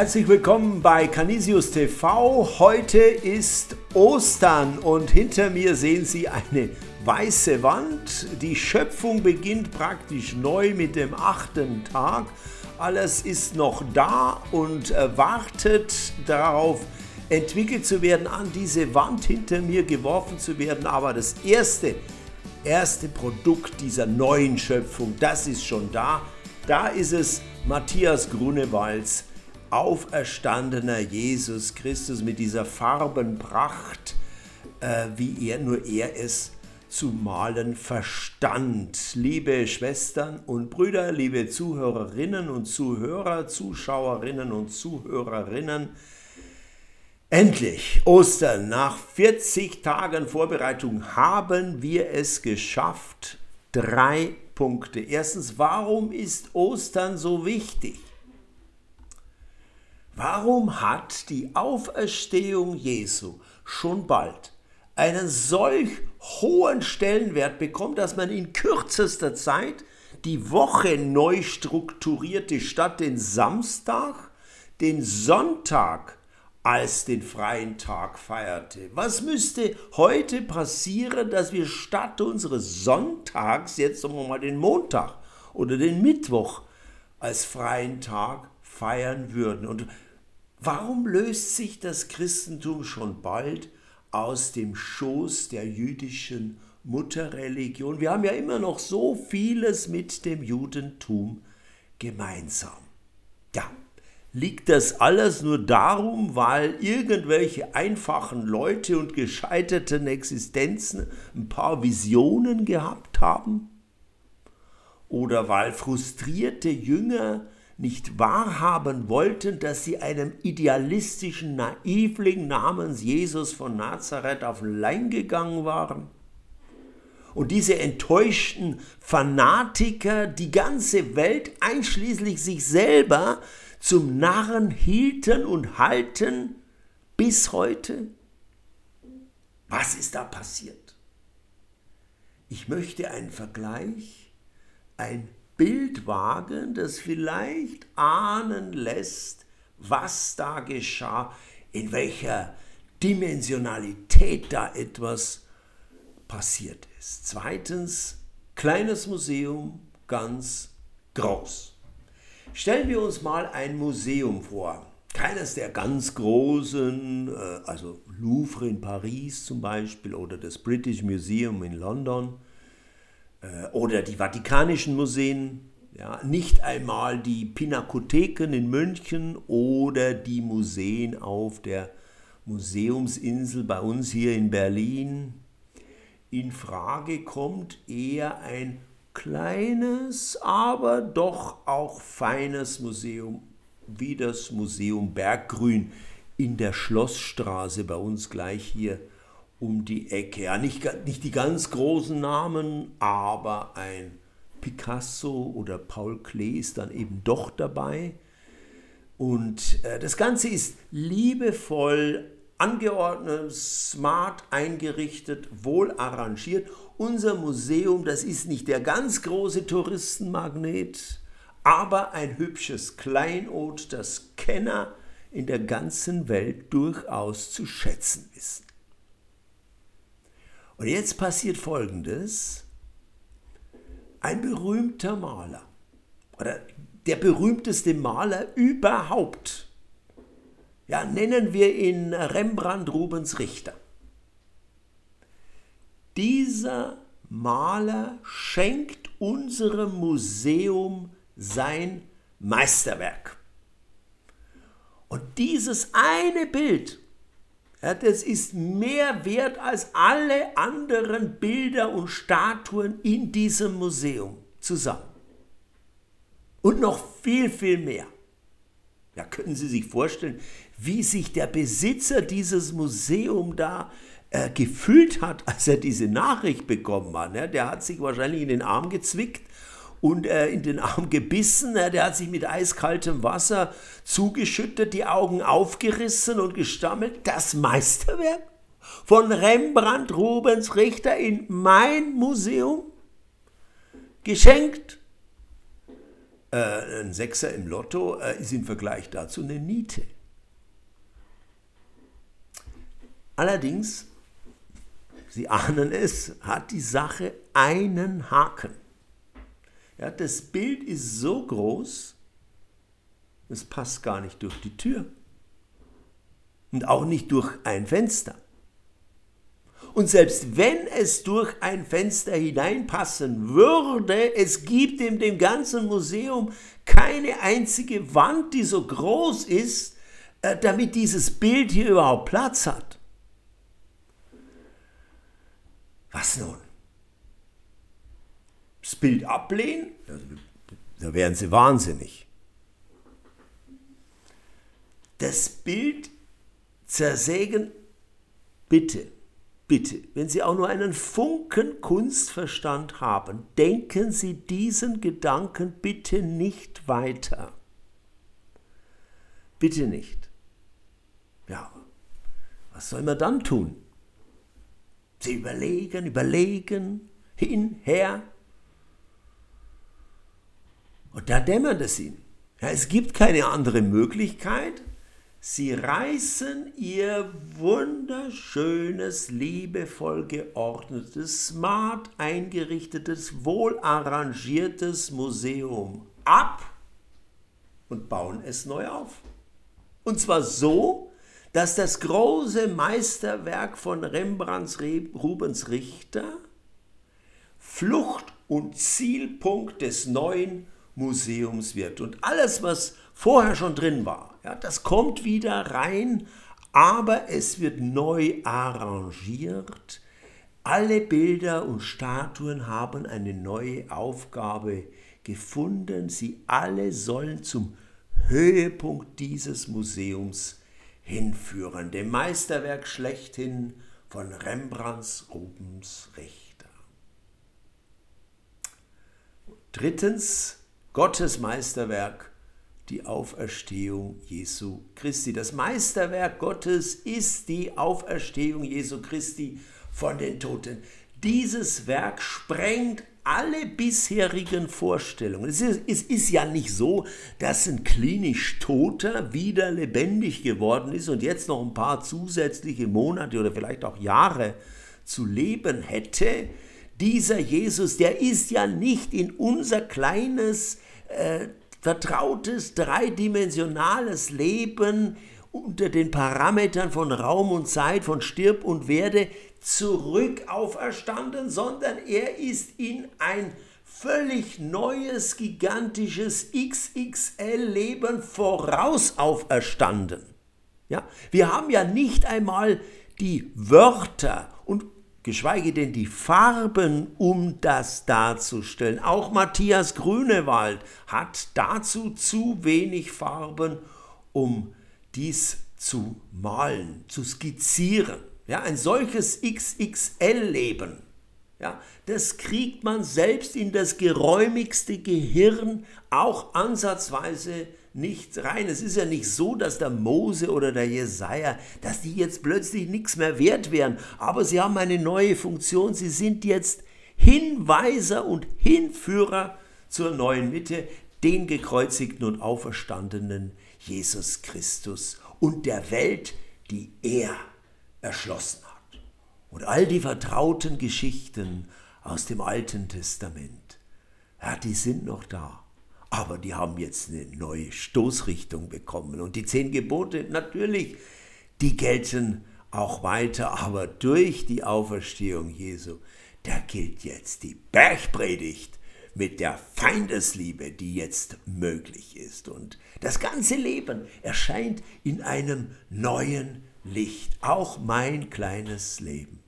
Herzlich willkommen bei Canisius TV. Heute ist Ostern und hinter mir sehen Sie eine weiße Wand. Die Schöpfung beginnt praktisch neu mit dem achten Tag. Alles ist noch da und wartet darauf, entwickelt zu werden, an diese Wand hinter mir geworfen zu werden. Aber das erste, erste Produkt dieser neuen Schöpfung, das ist schon da. Da ist es Matthias Grunewalds auferstandener Jesus Christus mit dieser Farbenpracht, äh, wie er nur er es zu malen verstand. Liebe Schwestern und Brüder, liebe Zuhörerinnen und Zuhörer, Zuschauerinnen und Zuhörerinnen, endlich Ostern, nach 40 Tagen Vorbereitung haben wir es geschafft. Drei Punkte. Erstens, warum ist Ostern so wichtig? Warum hat die Auferstehung Jesu schon bald einen solch hohen Stellenwert bekommen, dass man in kürzester Zeit die Woche neu strukturierte, statt den Samstag, den Sonntag als den freien Tag feierte. Was müsste heute passieren, dass wir statt unseres Sonntags jetzt sagen wir mal den Montag oder den Mittwoch als freien Tag feiern würden? Und warum löst sich das Christentum schon bald aus dem Schoß der jüdischen Mutterreligion? Wir haben ja immer noch so vieles mit dem Judentum gemeinsam. Ja, Liegt das alles nur darum, weil irgendwelche einfachen Leute und gescheiterten Existenzen ein paar Visionen gehabt haben? Oder weil frustrierte Jünger nicht wahrhaben wollten, dass sie einem idealistischen Naivling namens Jesus von Nazareth auf den Leim gegangen waren? Und diese enttäuschten Fanatiker, die ganze Welt einschließlich sich selber, zum Narren hielten und halten bis heute? Was ist da passiert? Ich möchte einen Vergleich, ein Bild wagen, das vielleicht ahnen lässt, was da geschah, in welcher Dimensionalität da etwas passiert ist. Zweitens, kleines Museum, ganz groß. Stellen wir uns mal ein Museum vor. Keines der ganz großen, äh, also Louvre in Paris zum Beispiel oder das British Museum in London oder die Vatikanischen Museen, ja, nicht einmal die Pinakotheken in München oder die Museen auf der Museumsinsel bei uns hier in Berlin. In Frage kommt eher ein kleines, aber doch auch feines Museum wie das Museum Berggrün in der Schlossstraße bei uns gleich hier um die Ecke. Ja, nicht, nicht die ganz großen Namen, aber ein Picasso oder Paul Klee ist dann eben doch dabei. Und äh, das Ganze ist liebevoll angeordnet, smart eingerichtet, wohl arrangiert unser Museum, das ist nicht der ganz große Touristenmagnet, aber ein hübsches Kleinod, das Kenner in der ganzen Welt durchaus zu schätzen wissen. Und jetzt passiert Folgendes. Ein berühmter Maler oder der berühmteste Maler überhaupt, ja, nennen wir ihn Rembrandt Rubens Richter. Dieser Maler schenkt unserem Museum sein Meisterwerk. Und dieses eine Bild, ja, das ist mehr wert als alle anderen Bilder und Statuen in diesem Museum zusammen. Und noch viel, viel mehr. Ja, können Sie sich vorstellen, wie sich der Besitzer dieses Museums da äh, gefühlt hat, als er diese Nachricht bekommen hat. Ne? Der hat sich wahrscheinlich in den Arm gezwickt und äh, in den Arm gebissen. Ne? Der hat sich mit eiskaltem Wasser zugeschüttet, die Augen aufgerissen und gestammelt. Das Meisterwerk von Rembrandt Rubens Richter in mein Museum geschenkt. äh, ein Sechser im Lotto äh, ist im Vergleich dazu eine Niete. Allerdings, Sie ahnen es, hat die Sache einen Haken. Ja, das Bild ist so groß, es passt gar nicht durch die Tür und auch nicht durch ein Fenster. Und selbst wenn es durch ein Fenster hineinpassen würde, es gibt in dem ganzen Museum keine einzige Wand, die so groß ist, äh, damit dieses Bild hier überhaupt Platz hat. Was nun? Das Bild ablehnen? Da wären sie wahnsinnig. Das Bild zersägen, bitte Bitte, wenn Sie auch nur einen Funken Kunstverstand haben, denken Sie diesen Gedanken bitte nicht weiter. Bitte nicht. Ja, was soll man dann tun? Sie überlegen, überlegen, hin, her. Und da dämmert es Ihnen. Ja, es gibt keine andere Möglichkeit, Sie reißen ihr wunderschönes, liebevoll geordnetes, smart eingerichtetes, wohl arrangiertes Museum ab und bauen es neu auf. Und zwar so, dass das große Meisterwerk von Rembrandts Rubens Richter Flucht und Zielpunkt des neuen Museums wird. Und alles, was vorher schon drin war, ja, das kommt wieder rein, aber es wird neu arrangiert. Alle Bilder und Statuen haben eine neue Aufgabe gefunden. Sie alle sollen zum Höhepunkt dieses Museums hinführen, dem Meisterwerk schlechthin von Rembrandts Rubens Richter. Drittens, Gottes Meisterwerk die Auferstehung Jesu Christi. Das Meisterwerk Gottes ist die Auferstehung Jesu Christi von den Toten. Dieses Werk sprengt alle bisherigen Vorstellungen. Es ist, es ist, ja nicht so, dass ein klinisch Toter wieder lebendig geworden ist und jetzt noch ein paar zusätzliche Monate oder vielleicht auch Jahre zu leben hätte. Dieser Jesus, der ist ja nicht in unser kleines äh, vertrautes, dreidimensionales Leben unter den Parametern von Raum und Zeit, von Stirb und Werde zurück auferstanden, sondern er ist in ein völlig neues, gigantisches XXL-Leben voraus auferstanden. Ja, wir haben ja nicht einmal die Wörter geschweige denn die Farben, um das darzustellen. Auch Matthias Grünewald hat dazu zu wenig Farben, um dies zu malen, zu skizzieren. Ja, ein solches XXL-Leben, ja, das kriegt man selbst in das geräumigste Gehirn auch ansatzweise nicht rein. Es ist ja nicht so, dass der Mose oder der Jesaja, dass die jetzt plötzlich nichts mehr wert wären, aber sie haben eine neue Funktion. Sie sind jetzt Hinweiser und Hinführer zur neuen Mitte, den gekreuzigten und auferstandenen Jesus Christus und der Welt, die er erschlossen hat. Und all die vertrauten Geschichten aus dem Alten Testament, ja, die sind noch da. Aber die haben jetzt eine neue Stoßrichtung bekommen. Und die zehn Gebote, natürlich, die gelten auch weiter, aber durch die Auferstehung Jesu, da gilt jetzt die Bergpredigt mit der Feindesliebe, die jetzt möglich ist. Und das ganze Leben erscheint in einem neuen Licht, auch mein kleines Leben.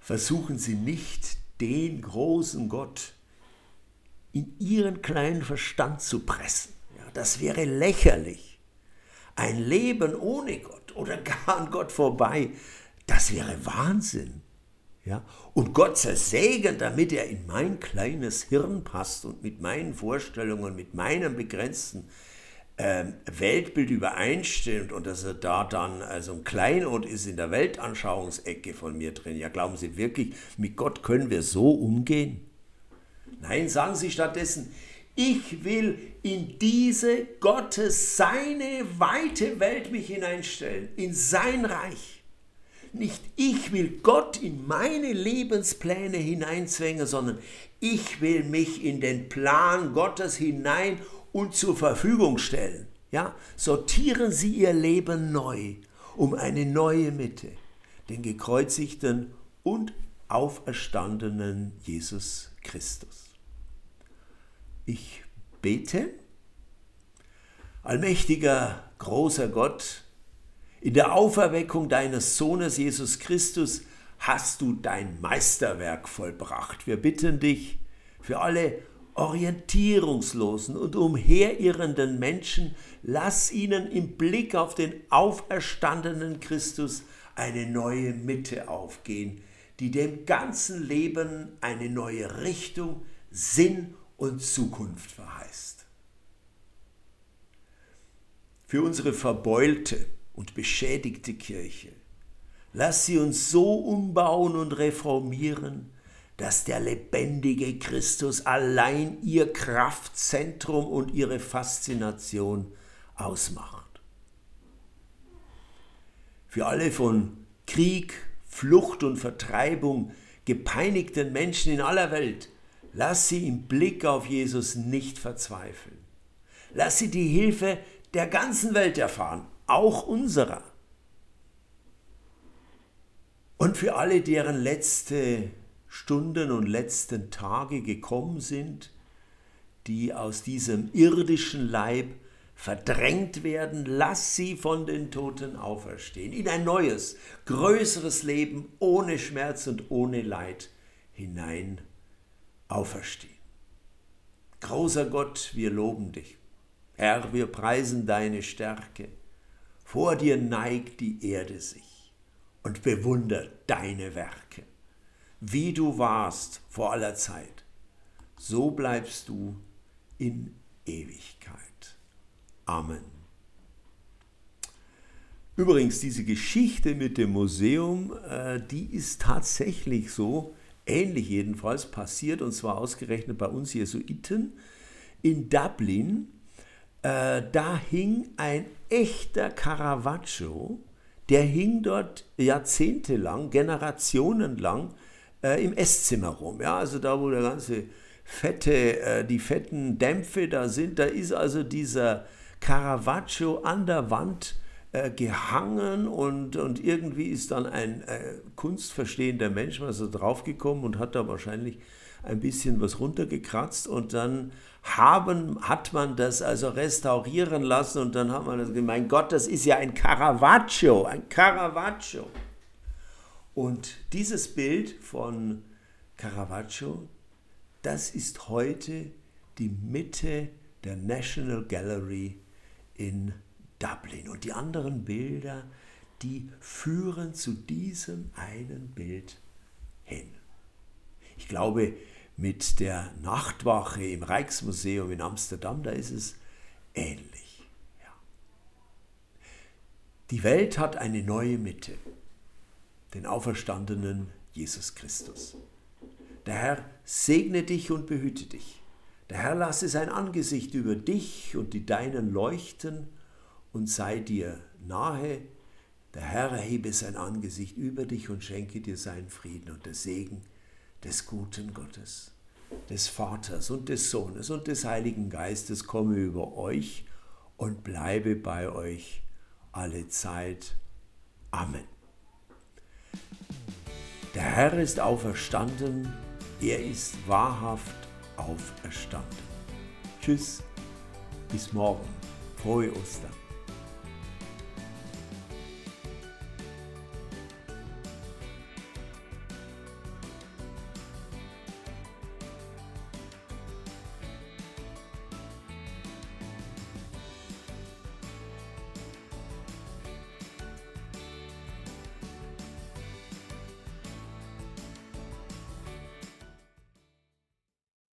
Versuchen Sie nicht, den großen Gott in ihren kleinen Verstand zu pressen. Ja, das wäre lächerlich. Ein Leben ohne Gott oder gar an Gott vorbei, das wäre Wahnsinn. Ja? Und Gott zersägen, damit er in mein kleines Hirn passt und mit meinen Vorstellungen, mit meinem begrenzten äh, Weltbild übereinstimmt und dass er da dann also ein Kleinod ist in der Weltanschauungsecke von mir drin. Ja, glauben Sie wirklich, mit Gott können wir so umgehen? Nein, sagen Sie stattdessen, ich will in diese Gottes, seine weite Welt mich hineinstellen, in sein Reich. Nicht ich will Gott in meine Lebenspläne hineinzwängen, sondern ich will mich in den Plan Gottes hinein und zur Verfügung stellen. Ja, sortieren Sie Ihr Leben neu um eine neue Mitte, den gekreuzigten und auferstandenen Jesus Christus. Ich bete, allmächtiger, großer Gott, in der Auferweckung deines Sohnes Jesus Christus hast du dein Meisterwerk vollbracht. Wir bitten dich für alle orientierungslosen und umherirrenden Menschen, lass ihnen im Blick auf den auferstandenen Christus eine neue Mitte aufgehen, die dem ganzen Leben eine neue Richtung, Sinn und Zukunft verheißt. Für unsere verbeulte und beschädigte Kirche, lass sie uns so umbauen und reformieren, dass der lebendige Christus allein ihr Kraftzentrum und ihre Faszination ausmacht. Für alle von Krieg, Flucht und Vertreibung gepeinigten Menschen in aller Welt, lass sie im Blick auf Jesus nicht verzweifeln. Lass sie die Hilfe der ganzen Welt erfahren, auch unserer. Und für alle, deren letzte Stunden und letzten Tage gekommen sind, die aus diesem irdischen Leib verdrängt werden, lass sie von den Toten auferstehen, in ein neues, größeres Leben ohne Schmerz und ohne Leid hinein auferstehen. Großer Gott, wir loben dich. Herr, wir preisen deine Stärke. Vor dir neigt die Erde sich und bewundert deine Werke wie du warst vor aller Zeit, so bleibst du in Ewigkeit. Amen. Übrigens, diese Geschichte mit dem Museum, äh, die ist tatsächlich so, ähnlich jedenfalls, passiert, und zwar ausgerechnet bei uns Jesuiten in Dublin. Äh, da hing ein echter Caravaggio, der hing dort jahrzehntelang, generationenlang äh, im Esszimmer rum. Ja, also da, wo der ganze fette, äh, die fetten Dämpfe da sind, da ist also dieser Caravaggio an der Wand äh, gehangen und, und irgendwie ist dann ein äh, kunstverstehender Mensch also draufgekommen und hat da wahrscheinlich ein bisschen was runtergekratzt und dann haben, hat man das also restaurieren lassen und dann hat man das gesagt, mein Gott, das ist ja ein Caravaggio, ein Caravaggio. Und dieses Bild von Caravaggio, das ist heute die Mitte der National Gallery in Dublin. Und die anderen Bilder, die führen zu diesem einen Bild hin. Ich glaube, mit der Nachtwache im Rijksmuseum in Amsterdam, da ist es ähnlich. Ja. Die Welt hat eine neue Mitte den auferstandenen Jesus Christus. Der Herr segne dich und behüte dich. Der Herr lasse sein Angesicht über dich und die Deinen leuchten und sei dir nahe. Der Herr erhebe sein Angesicht über dich und schenke dir seinen Frieden und der Segen des guten Gottes, des Vaters und des Sohnes und des Heiligen Geistes komme über euch und bleibe bei euch alle Zeit. Amen. Der Herr ist auferstanden, er ist wahrhaft auferstanden. Tschüss, bis morgen, frohe Ostern.